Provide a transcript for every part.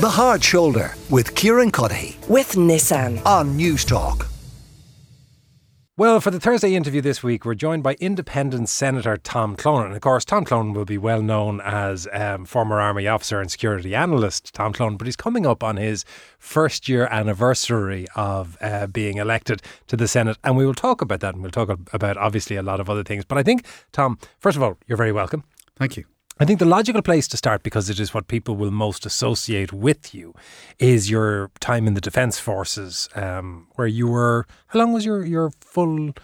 The Hard Shoulder with Kieran Cuddihy with Nissan. on News Talk. Well, for the Thursday interview this week, we're joined by Independent Senator Tom Clonan. And of course, Tom Clonan will be well known as um, former Army officer and security analyst, Tom Clonan, but he's coming up on his first year anniversary of uh, being elected to the Senate. And we will talk about that and we'll talk about obviously a lot of other things. But I think, Tom, first of all, you're very welcome. Thank you. I think the logical place to start, because it is what people will most associate with you, is your time in the Defence Forces, um, where you were. How long was your, your full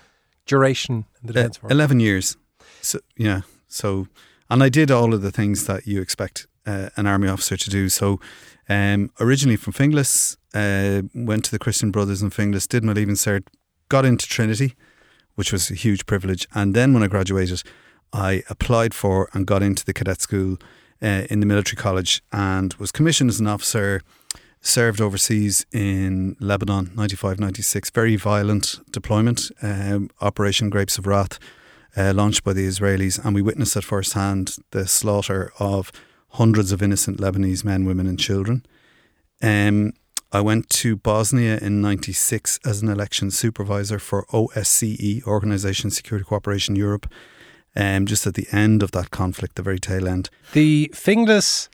duration in the Uh, Forces? 11 years. So, yeah. So, and I did all of the things that you expect uh, an army officer to do. So, um, originally from Finglas, uh, went to the Christian Brothers in Finglas, did my leaving cert, got into Trinity, which was a huge privilege. And then when I graduated, I applied for and got into the cadet school uh, in the military college and was commissioned as an officer. Served overseas in Lebanon, 95 96. Very violent deployment, um, Operation Grapes of Wrath, uh, launched by the Israelis. And we witnessed at first hand the slaughter of hundreds of innocent Lebanese men, women, and children. Um, I went to Bosnia in 96 as an election supervisor for OSCE, Organisation Security Cooperation Europe, um, just at the end of that conflict, the very tail end. the Finglas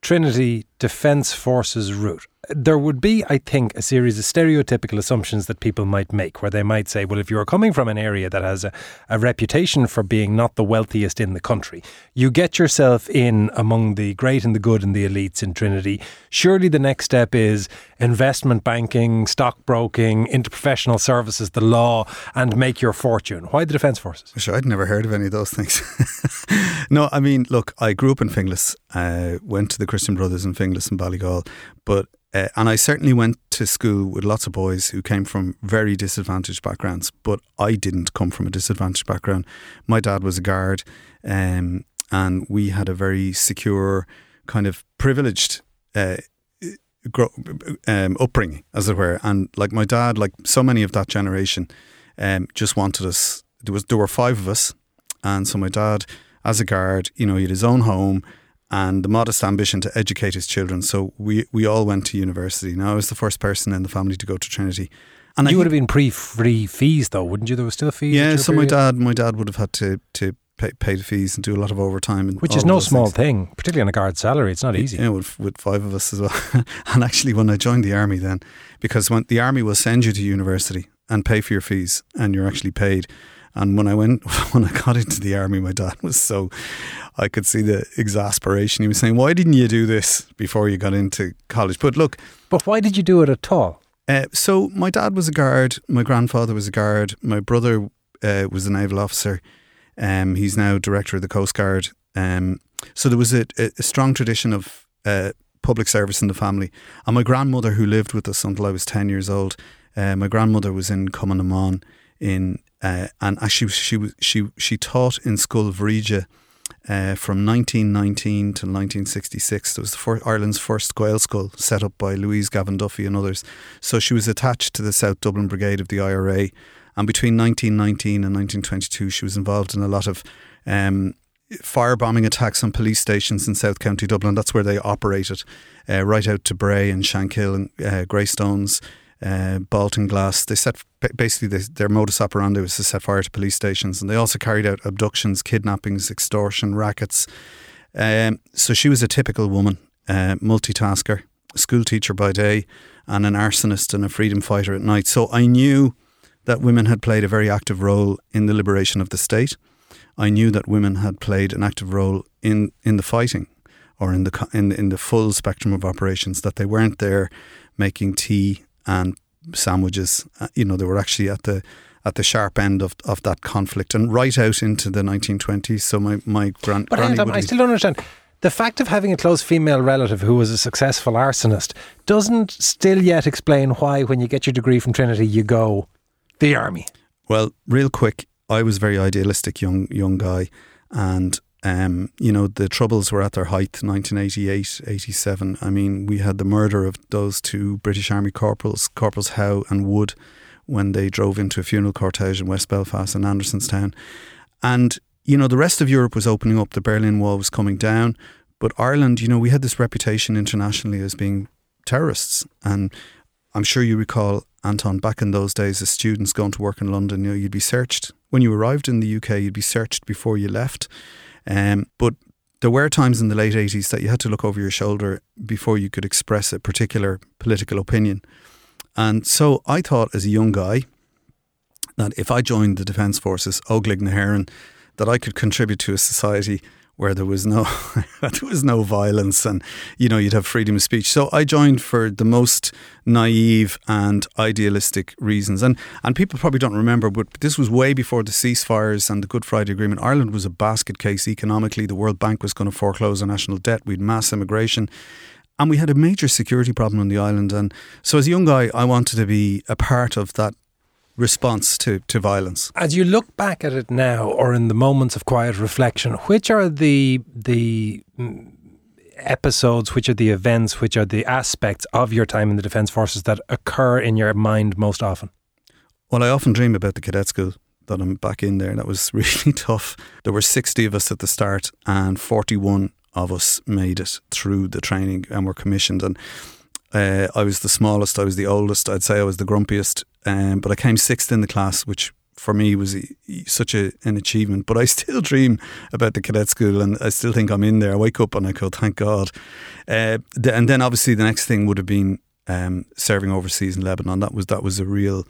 Trinity Defence Forces route. There would be, I think, a series of stereotypical assumptions that people might make, where they might say, well, if you're coming from an area that has a, a reputation for being not the wealthiest in the country, you get yourself in among the great and the good and the elites in Trinity. Surely the next step is investment banking, stockbroking, interprofessional services, the law, and make your fortune. Why the Defence Forces? Sure, I'd never heard of any of those things. no, I mean, look, I grew up in Finglas, uh, went to the Christian Brothers in Finglas and Ballygall, but uh, and I certainly went to school with lots of boys who came from very disadvantaged backgrounds, but I didn't come from a disadvantaged background. My dad was a guard, um, and we had a very secure, kind of privileged uh, grow, um, upbringing, as it were. And like my dad, like so many of that generation, um, just wanted us. There was there were five of us, and so my dad, as a guard, you know, he had his own home and the modest ambition to educate his children. So we we all went to university. Now I was the first person in the family to go to Trinity. And I you would have been pre-free fees, though, wouldn't you? There was still fees. yeah. So my dad, my dad would have had to to pay, pay the fees and do a lot of overtime, Which is no small things. thing, particularly on a guard salary. It's not easy. Yeah, with, with five of us as well. and actually, when I joined the army, then because when the army will send you to university and pay for your fees, and you're actually paid. And when I went, when I got into the army, my dad was so, I could see the exasperation. He was saying, "Why didn't you do this before you got into college?" But look, But why did you do it at all? uh, so my dad was a guard. My grandfather was a guard. My brother uh, was a naval officer. Um, he's now director of the Coast Guard. Um, so there was a, a, strong tradition of uh, public service in the family. And my grandmother, who lived with us until I was ten years old, uh, my grandmother was in Cumann na mBan in, uh, and actually she was she she taught in Scoil Bhríde. Uh, from 1919 to 1966, it was the fir- Ireland's first Gaelscoil set up by Louise Gavan Duffy and others. So she was attached to the South Dublin Brigade of the IRA. And between 1919 and 1922, she was involved in a lot of um, firebombing attacks on police stations in South County Dublin. That's where they operated, uh, right out to Bray and Shankill and uh, Greystones, uh, Baltinglass. They set basically they, their modus operandi was to set fire to police stations, and they also carried out abductions, kidnappings, extortion, rackets. Um, so she was a typical woman, uh, multitasker, school teacher by day, and an arsonist and a freedom fighter at night. So I knew that women had played a very active role in the liberation of the state. I knew that women had played an active role in, in the fighting or in the in, in the full spectrum of operations. That they weren't there making tea and sandwiches. Uh, you know, they were actually at the at the sharp end of, of that conflict and right out into the 1920s. So my my grand But granny on, I still don't understand. The fact of having a close female relative who was a successful arsonist doesn't still yet explain why, when you get your degree from Trinity, you go the army. Well, real quick, I was a very idealistic young young guy, and um, you know the troubles were at their height, 1988, 87. I mean, we had the murder of those two British Army corporals, Corporals Howe and Wood, when they drove into a funeral cortege in West Belfast and Andersonstown, and you know the rest of Europe was opening up. The Berlin Wall was coming down. But Ireland, you know, we had this reputation internationally as being terrorists. And I'm sure you recall, Anton, back in those days, as students going to work in London, you know, you'd be searched. When you arrived in the UK, you'd be searched before you left. Um, but there were times in the late 80s that you had to look over your shoulder before you could express a particular political opinion. And so I thought as a young guy that if I joined the Defence Forces, Óglaigh na hÉireann, that I could contribute to a society where there was no there was no violence and you know you'd have freedom of speech. So I joined for the most naive and idealistic reasons. And and people probably don't remember, but this was way before the ceasefires and the Good Friday Agreement. Ireland was a basket case economically. The World Bank was going to foreclose our national debt. We'd mass immigration. And we had a major security problem on the island. And so, as a young guy, I wanted to be a part of that response to, to violence. As you look back at it now, or in the moments of quiet reflection, which are the the mm, episodes, which are the events, which are the aspects of your time in the Defence Forces that occur in your mind most often? Well, I often dream about the cadet school that I'm back in there. And that was really tough. There were 60 of us at the start, and 41 of us made it through the training and were commissioned. And uh, I was the smallest, I was the oldest, I'd say I was the grumpiest, um, but I came sixth in the class, which for me was such a, an achievement. But I still dream about the cadet school, and I still think I'm in there. I wake up and I go, thank God. Uh, and then obviously the next thing would have been um, serving overseas in Lebanon. That was that was a real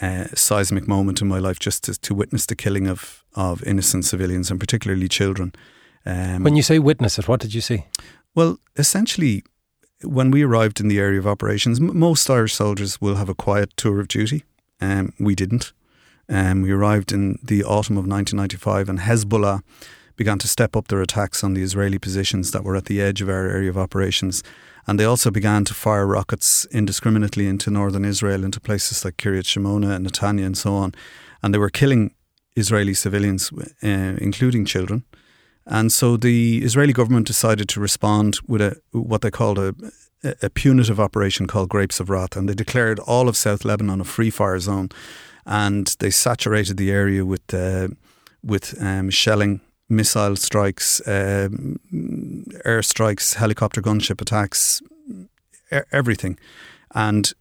uh, seismic moment in my life, just to, to, witness the killing of of innocent civilians and particularly children. Um, when you say witness it, what did you see? Well, essentially, when we arrived in the area of operations, m- most Irish soldiers will have a quiet tour of duty. Um, we didn't. Um, we arrived in the autumn of 1995, and Hezbollah began to step up their attacks on the Israeli positions that were at the edge of our area of operations. And they also began to fire rockets indiscriminately into northern Israel, into places like Kiryat Shmona and Netanya and so on. And they were killing Israeli civilians, uh, including children. And so the Israeli government decided to respond with a what they called a, a punitive operation called Grapes of Wrath, and they declared all of South Lebanon a free fire zone, and they saturated the area with uh, with um, shelling, missile strikes, uh, air strikes, helicopter gunship attacks, everything, and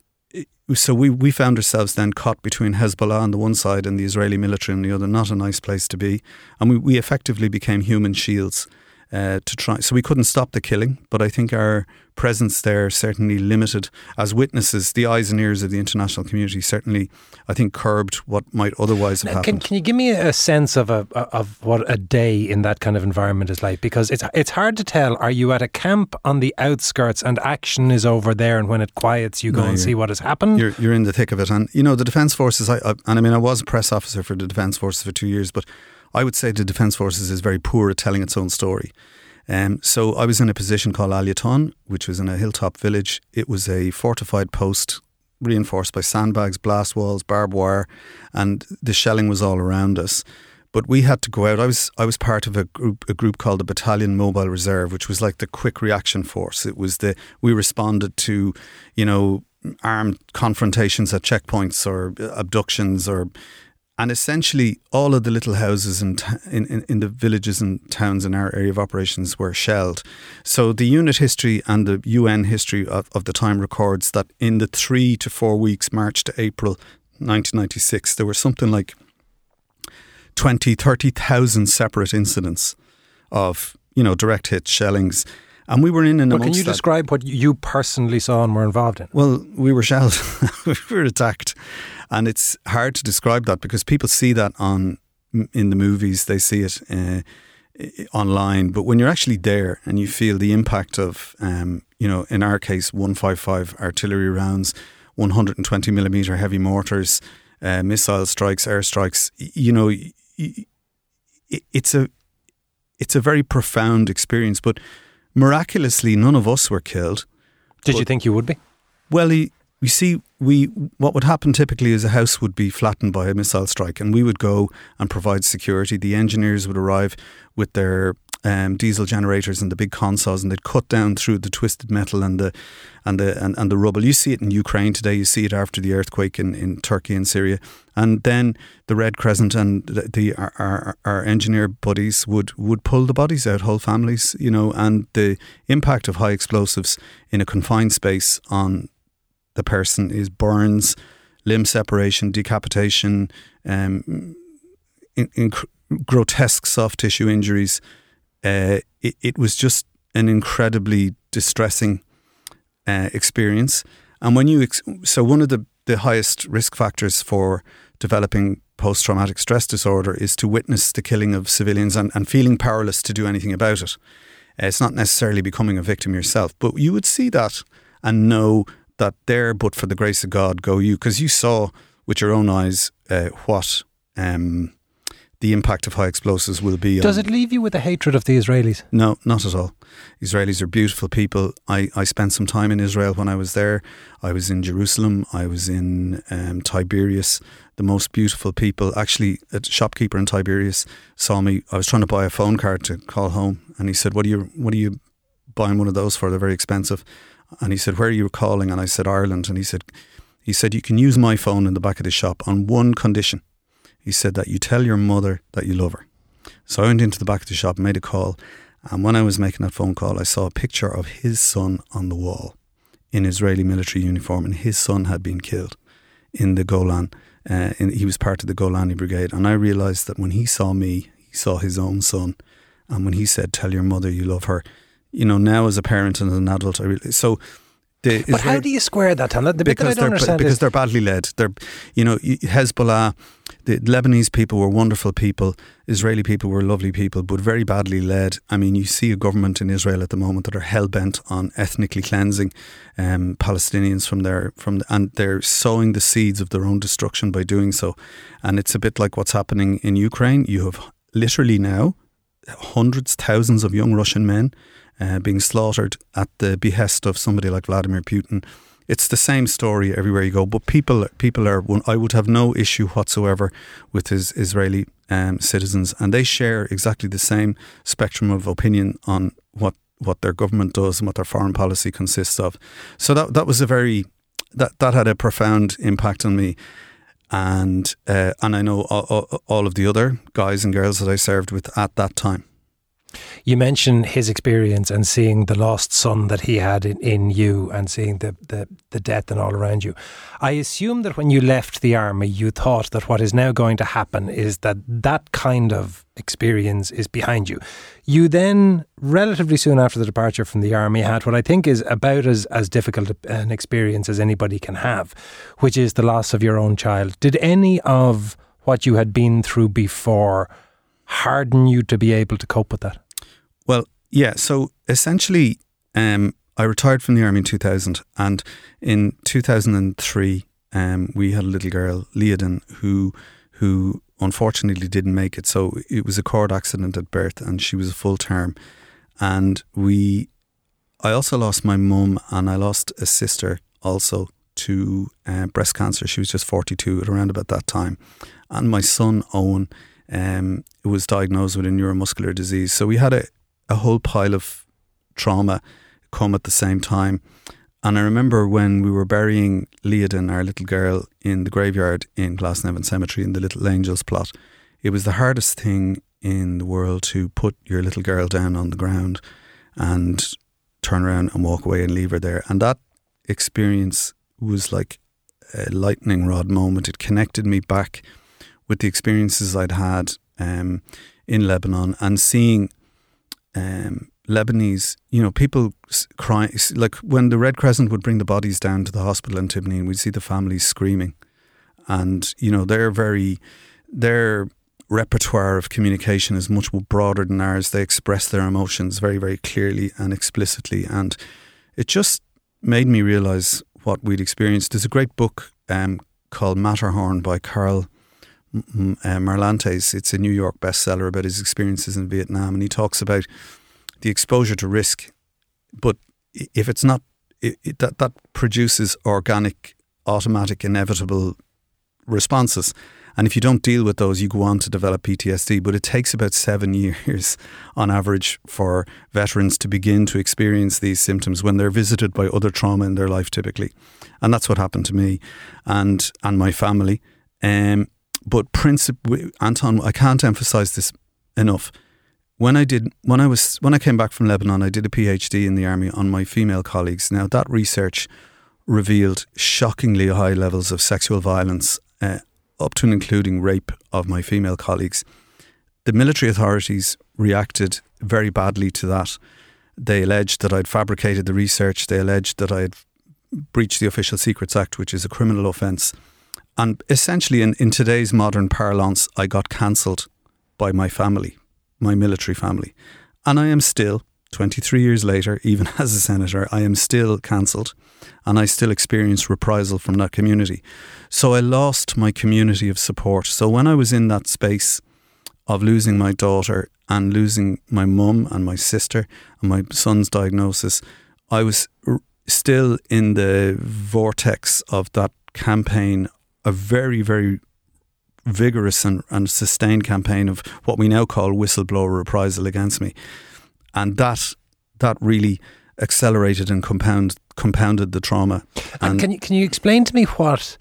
so we, we found ourselves then caught between Hezbollah on the one side and the Israeli military on the other. Not a nice place to be. And we, we effectively became human shields uh, to try. So we couldn't stop the killing, but I think our presence there certainly limited, as witnesses, the eyes and ears of the international community certainly, I think, curbed what might otherwise have now, happened. Can, can you give me a sense of a of what a day in that kind of environment is like? Because it's it's hard to tell. Are you at a camp on the outskirts and action is over there, and when it quiets, you go no, and see what has happened? You're, you're in the thick of it, and you know the defence forces. I, I, and I mean, I was a press officer for the defence forces for two years, but I would say the Defence Forces is very poor at telling its own story. Um, so I was in a position called Aliaton, which was in a hilltop village. It was a fortified post reinforced by sandbags, blast walls, barbed wire, and the shelling was all around us. But we had to go out. I was I was part of a group a group called the Battalion Mobile Reserve, which was like the quick reaction force. It was the we responded to, you know, armed confrontations at checkpoints or abductions or and essentially, all of the little houses in, in, in, the villages and towns in our area of operations were shelled. So, the unit history and the UN history of, of the time records that in the three to four weeks, March to April 1996, there were something like 20, 30,000 separate incidents of, you know, direct hit shellings. And we were in and well, Can you that. describe what you personally saw and were involved in? Well, we were shelled. we were attacked. And it's hard to describe that because people see that on in the movies, they see it uh, online, but when you're actually there and you feel the impact of, um, you know, in our case, 155 artillery rounds, 120 millimeter heavy mortars, uh, missile strikes, airstrikes, you know, it's a it's a very profound experience. But miraculously, none of us were killed. Did but, you think you would be? Well, you see, we what would happen typically is a house would be flattened by a missile strike, and we would go and provide security. The engineers would arrive with their um, diesel generators and the big consoles, and they'd cut down through the twisted metal and the and the and, and the rubble. You see it in Ukraine today. You see it after the earthquake in, in Turkey and Syria, and then the Red Crescent and the, the our, our, our engineer buddies would would pull the bodies out, whole families, you know, and the impact of high explosives in a confined space on the person is burns, limb separation, decapitation, um, in, in grotesque soft tissue injuries uh, it, it, was just an incredibly distressing uh, experience. And when you, ex- so one of the, the highest risk factors for developing post traumatic stress disorder is to witness the killing of civilians and, and feeling powerless to do anything about it. Uh, it's not necessarily becoming a victim yourself, but you would see that and know that there, but for the grace of God, go you, because you saw with your own eyes uh, what um, the impact of high explosives will be. Does it leave you with a hatred of the Israelis? No, not at all. Israelis are beautiful people. I, I spent some time in Israel when I was there. I was in Jerusalem. I was in um, Tiberias. The most beautiful people. Actually, a shopkeeper in Tiberias saw me. I was trying to buy a phone card to call home, and he said, "What are you? What are you buying one of those for? They're very expensive." And he said, "Where are you calling?" And I said, "Ireland." And he said, "He said you can use my phone in the back of the shop on one condition." he said that you tell your mother that you love her. So I went into the back of the shop, made a call, and when I was making that phone call, I saw a picture of his son on the wall in Israeli military uniform, and his son had been killed in the Golan. Uh, in, he was part of the Golani Brigade, and I realised that when he saw me, he saw his own son, and when he said, "Tell your mother you love her," you know, now as a parent and as an adult, I really so the but how do you square that, Tom? The bit that I don't understand because is they're badly led. They're, you know, Hezbollah, the Lebanese people were wonderful people. Israeli people were lovely people, but very badly led. I mean, you see a government in Israel at the moment that are hell bent on ethnically cleansing um, Palestinians from their from, the, and they're sowing the seeds of their own destruction by doing so. And it's a bit like what's happening in Ukraine. You have literally now hundreds, thousands of young Russian men uh, being slaughtered at the behest of somebody like Vladimir Putin. It's the same story everywhere you go, but people people are. I would have no issue whatsoever with his Israeli um, citizens, and they share exactly the same spectrum of opinion on what what their government does and what their foreign policy consists of. So that that was a very that that had a profound impact on me and uh, and I know all, all, of the other guys and girls that I served with at that time. You mentioned his experience and seeing the lost son that he had in, in you and seeing the, the, the death and all around you. I assume that when you left the army, you thought that what is now going to happen is that that kind of experience is behind you. You then, relatively soon after the departure from the army, had what I think is about as, as difficult an experience as anybody can have, which is the loss of your own child. Did any of what you had been through before harden you to be able to cope with that? Well, yeah. So essentially, um, I retired from the army in 2000, and in 2003, um, we had a little girl, Leodin, who who unfortunately didn't make it. So it was a cord accident at birth, and she was a full term. And we, I also lost my mum, and I lost a sister also to uh, breast cancer. She was just 42 at around about that time, and my son Owen um, was diagnosed with a neuromuscular disease. So we had a, a whole pile of trauma come at the same time. And I remember when we were burying Leodin, our little girl, in the graveyard in Glasnevin Cemetery in the Little Angels plot, it was the hardest thing in the world to put your little girl down on the ground and turn around and walk away and leave her there. And that experience was like a lightning rod moment. It connected me back with the experiences I'd had um, in Lebanon and seeing um, Lebanese, you know, people crying. Like when the Red Crescent would bring the bodies down to the hospital in Tibnin, and we'd see the families screaming. And, you know, they're very, their repertoire of communication is much more broader than ours. They express their emotions very, very clearly and explicitly. And it just made me realize what we'd experienced. There's a great book um, called Matterhorn by Karl uh, Marlantes. It's a New York bestseller about his experiences in Vietnam, and he talks about the exposure to risk. But if it's not, it, it, that that produces organic automatic, inevitable responses. And if you don't deal with those, you go on to develop PTSD. But it takes about seven years on average for veterans to begin to experience these symptoms when they're visited by other trauma in their life, typically. And that's what happened to me and, and my family. Um, but princip- Anton, I can't emphasize this enough. When I did, when I was, when I came back from Lebanon, I did a PhD in the army on my female colleagues. Now that research revealed shockingly high levels of sexual violence uh, up to and including rape of my female colleagues. The military authorities reacted very badly to that. They alleged that I'd fabricated the research. They alleged that I had breached the Official Secrets Act, which is a criminal offence. And essentially, in, in today's modern parlance, I got cancelled by my family, my military family. And I am still, 23 years later, even as a senator, I am still cancelled and I still experience reprisal from that community. So I lost my community of support. So when I was in that space of losing my daughter and losing my mum and my sister and my son's diagnosis, I was r- still in the vortex of that campaign, a very, very vigorous and, and sustained campaign of what we now call whistleblower reprisal against me. And that that really accelerated and compound, compounded the trauma. And, and can you can you explain to me what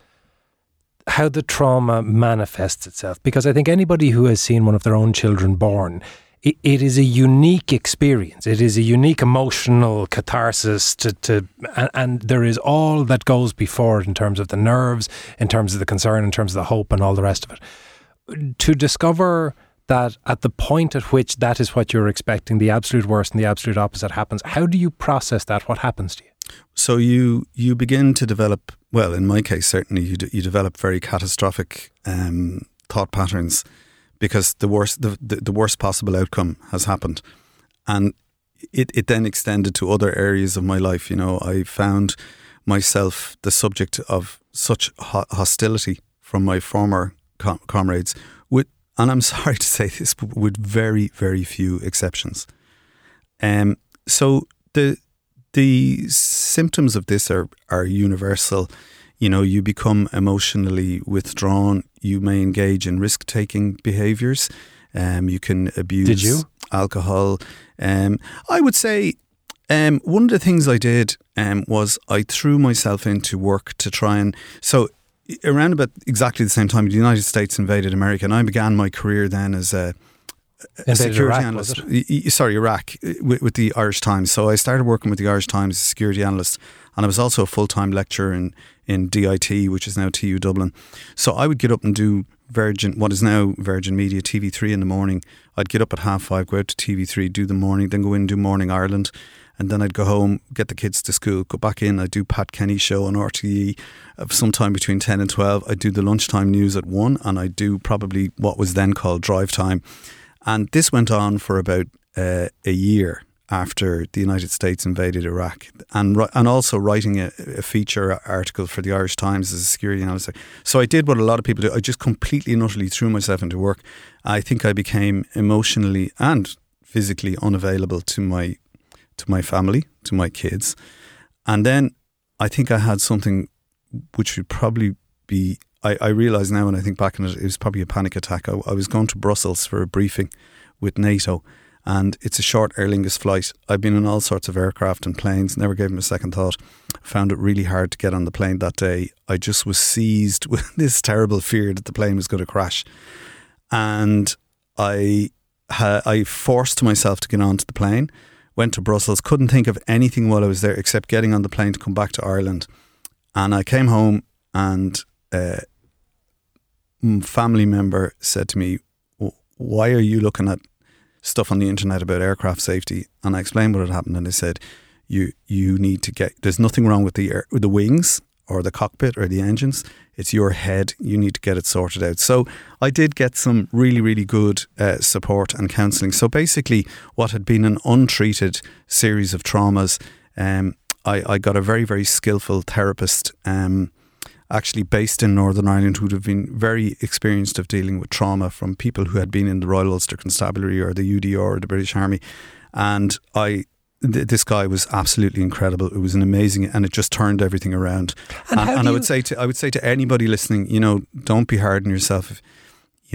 how the trauma manifests itself? Because I think anybody who has seen one of their own children born, it, it is a unique experience. It is a unique emotional catharsis to, to and, and there is all that goes before it in terms of the nerves, in terms of the concern, in terms of the hope, and all the rest of it. To discover that at the point at which that is what you're expecting, the absolute worst and the absolute opposite happens, how do you process that? What happens to you? So you you begin to develop. Well, in my case, certainly you you develop very catastrophic um, thought patterns because the worst the, the, the worst possible outcome has happened, and it it then extended to other areas of my life. You know, I found myself the subject of such ho- hostility from my former com- comrades with and I'm sorry to say this, but with very, very few exceptions. Um, so the the symptoms of this are are universal. You know, you become emotionally withdrawn. You may engage in risk taking behaviours. Um, you can abuse did you? alcohol. Um, I would say um, one of the things I did um, was I threw myself into work to try and so around about exactly the same time, the United States invaded America, and I began my career then as a, a security Iraq, analyst. Sorry, Iraq with, with, the Irish Times. So I started working with the Irish Times as a security analyst, and I was also a full time lecturer in in DIT, which is now TU Dublin. So I would get up and do Virgin, what is now Virgin Media TV3 in the morning. I'd get up at half five, go out to TV3, do the morning, then go in and do Morning Ireland and then I'd go home, get the kids to school, go back in. I'd do Pat Kenny show on RTE uh, sometime between 10 and 12. I'd do the lunchtime news at 1 and I'd do probably what was then called drive time. And this went on for about uh, a year after the United States invaded Iraq, and and also writing a, a, feature article for the Irish Times as a security analyst. So I did what a lot of people do. I just completely and utterly threw myself into work. I think I became emotionally and physically unavailable to my to my family, to my kids. And then I think I had something which would probably be, I, I realize now when I think back on it, it was probably a panic attack. I, I was going to Brussels for a briefing with NATO and it's a short Aer Lingus flight. I've been in all sorts of aircraft and planes, never gave them a second thought. Found it really hard to get on the plane that day. I just was seized with this terrible fear that the plane was going to crash. And I, I forced myself to get onto the plane went to Brussels, couldn't think of anything while I was there except getting on the plane to come back to Ireland. And I came home and uh, a family member said to me, Why are you looking at stuff on the internet about aircraft safety? And I explained what had happened and they said, you you need to get there's nothing wrong with the air, with the wings or the cockpit or the engines. It's your head. You need to get it sorted out. So I did get some really, really good uh, support and counselling. So basically, what had been an untreated series of traumas, um, I, I, got a very, very skillful therapist. Um, actually based in Northern Ireland who'd have been very experienced of dealing with trauma from people who had been in the Royal Ulster Constabulary or the UDR or the British Army. And I th- this guy was absolutely incredible. It was an amazing, and it just turned everything around. And And, and, I would say to I would say to anybody listening, you know, don't be hard on yourself. If,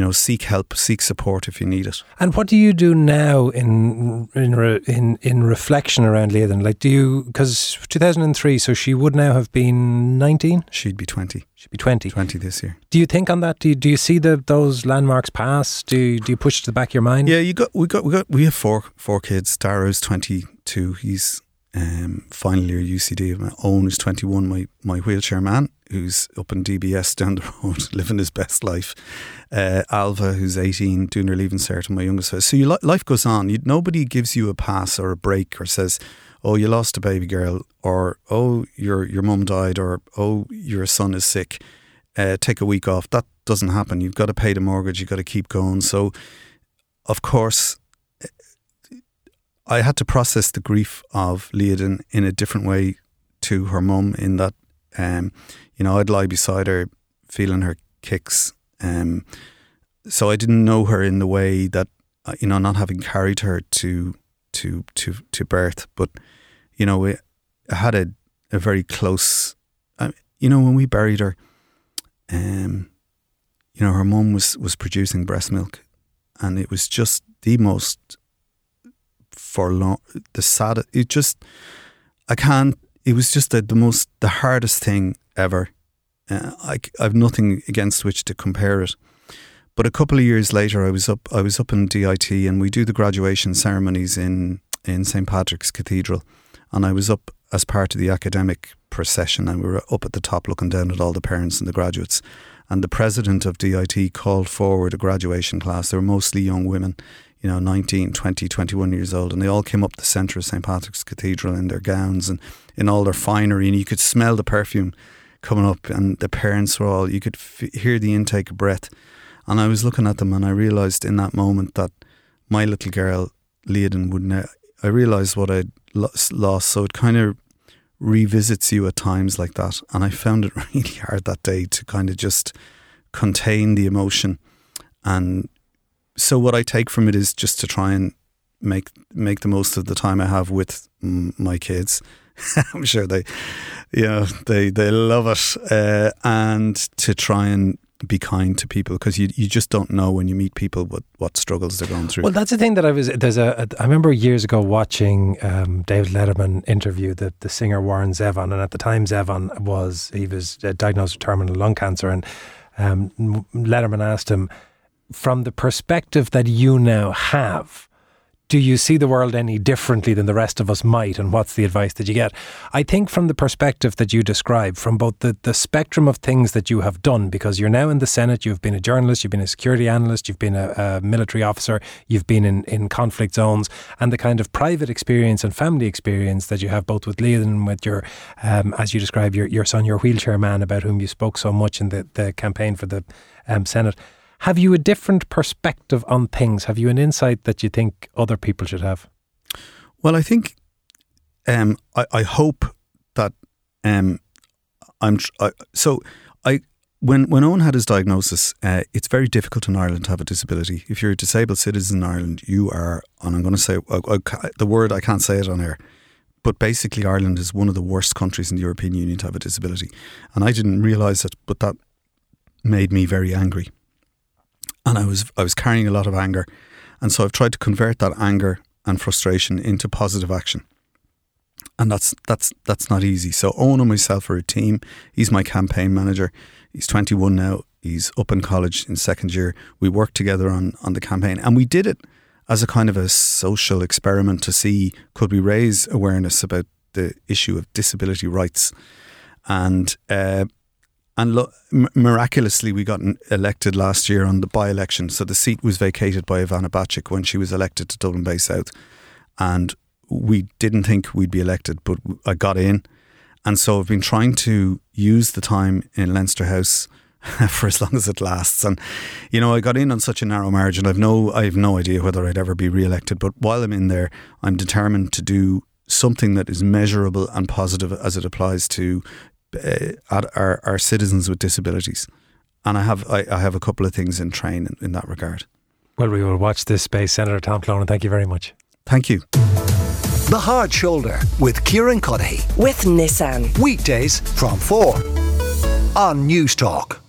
you know, seek help, seek support if you need it. And what do you do now in in in, in reflection around Leodin? Like, do you because 2003, so she would now have been 19, She'd be 20, she'd be 20. 20 this year. Do you think on that? Do you, do you see the those landmarks pass? Do you, do you push to the back of your mind? Yeah, you got we got we got we have four four kids. Darrow's twenty two. He's um, final year UCD. Of my own is twenty one. My my wheelchair man, who's up in DBS down the road, living his best life. Uh, Alva, who's eighteen, doing her leaving cert, and my youngest. So you, life goes on. You, nobody gives you a pass or a break or says, "Oh, you lost a baby girl," or "Oh, your your mum died," or "Oh, your son is sick." Uh, take a week off. That doesn't happen. You've got to pay the mortgage. You've got to keep going. So of course, I had to process the grief of Leodin in a different way to her mum. In that, um, you know, I'd lie beside her, feeling her kicks. Um, so I didn't know her in the way that, uh, you know, not having carried her to to to to birth, but you know, we I had a a very close. Uh, you know, when we buried her, um, you know, her mum was was producing breast milk and it was just the most forlorn, the saddest. It just, I can't. It was just the, the most, the hardest thing ever. Uh, I, I've nothing against which to compare it. But a couple of years later, I was up. I was up in DIT, and we do the graduation ceremonies in in St Patrick's Cathedral, and I was up as part of the academic procession, and we were up at the top looking down at all the parents and the graduates. And the president of DIT called forward a graduation class. They were mostly young women, you know, 19, 20, 21 years old. And they all came up the centre of St. Patrick's Cathedral in their gowns and in all their finery. And you could smell the perfume coming up. And the parents were all, you could f- hear the intake of breath. And I was looking at them and I realised in that moment that my little girl, Leodin, would ne- I realised what I'd lo- lost. So it kind of revisits you at times like that. And I found it really hard that day to kind of just contain the emotion. And so what I take from it is just to try and make make the most of the time I have with my kids. I'm sure they, you know, they they love it, uh, and to try and be kind to people because you you just don't know when you meet people what what struggles they're going through. Well, that's the thing that I was. There's a. a I remember years ago watching um, David Letterman interview the the singer Warren Zevon, and at the time Zevon was he was uh, diagnosed with terminal lung cancer, and um, Letterman asked him, from the perspective that you now have. Do you see the world any differently than the rest of us might? And what's the advice that you get? I think from the perspective that you describe, from both the, the spectrum of things that you have done, because you're now in the Senate, you've been a journalist, you've been a security analyst, you've been a, a military officer, you've been in, in conflict zones, and the kind of private experience and family experience that you have both with Leon and with your, um, as you describe, your, your son, your wheelchair man, about whom you spoke so much in the, the campaign for the um, Senate. Have you a different perspective on things? Have you an insight that you think other people should have? Well, I think um, I, I hope that um, I'm tr- I, so I when when Owen had his diagnosis, uh, it's very difficult in Ireland to have a disability. If you're a disabled citizen in Ireland, you are, and I'm going to say I, the word I can't say it on air, but basically Ireland is one of the worst countries in the European Union to have a disability, and I didn't realise it, but that made me very angry, and I was I was carrying a lot of anger, and so I've tried to convert that anger and frustration into positive action. And that's that's that's not easy. So Owen and myself are a team. He's my campaign manager. He's 21 now. He's up in college in second year. We worked together on on the campaign, and we did it as a kind of a social experiment to see could we raise awareness about the issue of disability rights, and uh, and lo- miraculously we got elected last year on the by election. So the seat was vacated by Ivana Bacik when she was elected to Dublin Bay South, and we didn't think we'd be elected, but I got in. And so I've been trying to use the time in Leinster House for as long as it lasts. And you know, I got in on such a narrow margin. I've no, I have no idea whether I'd ever be re-elected. But while I'm in there, I'm determined to do something that is measurable and positive as it applies to uh, our, our citizens with disabilities. And I have, I, I have a couple of things in train in, in that regard. Well, we will watch this space. Senator Tom Clonan, thank you very much. Thank you. The Hard Shoulder with Kieran Cuddihy. With Nissan. Weekdays from 4 on News Talk.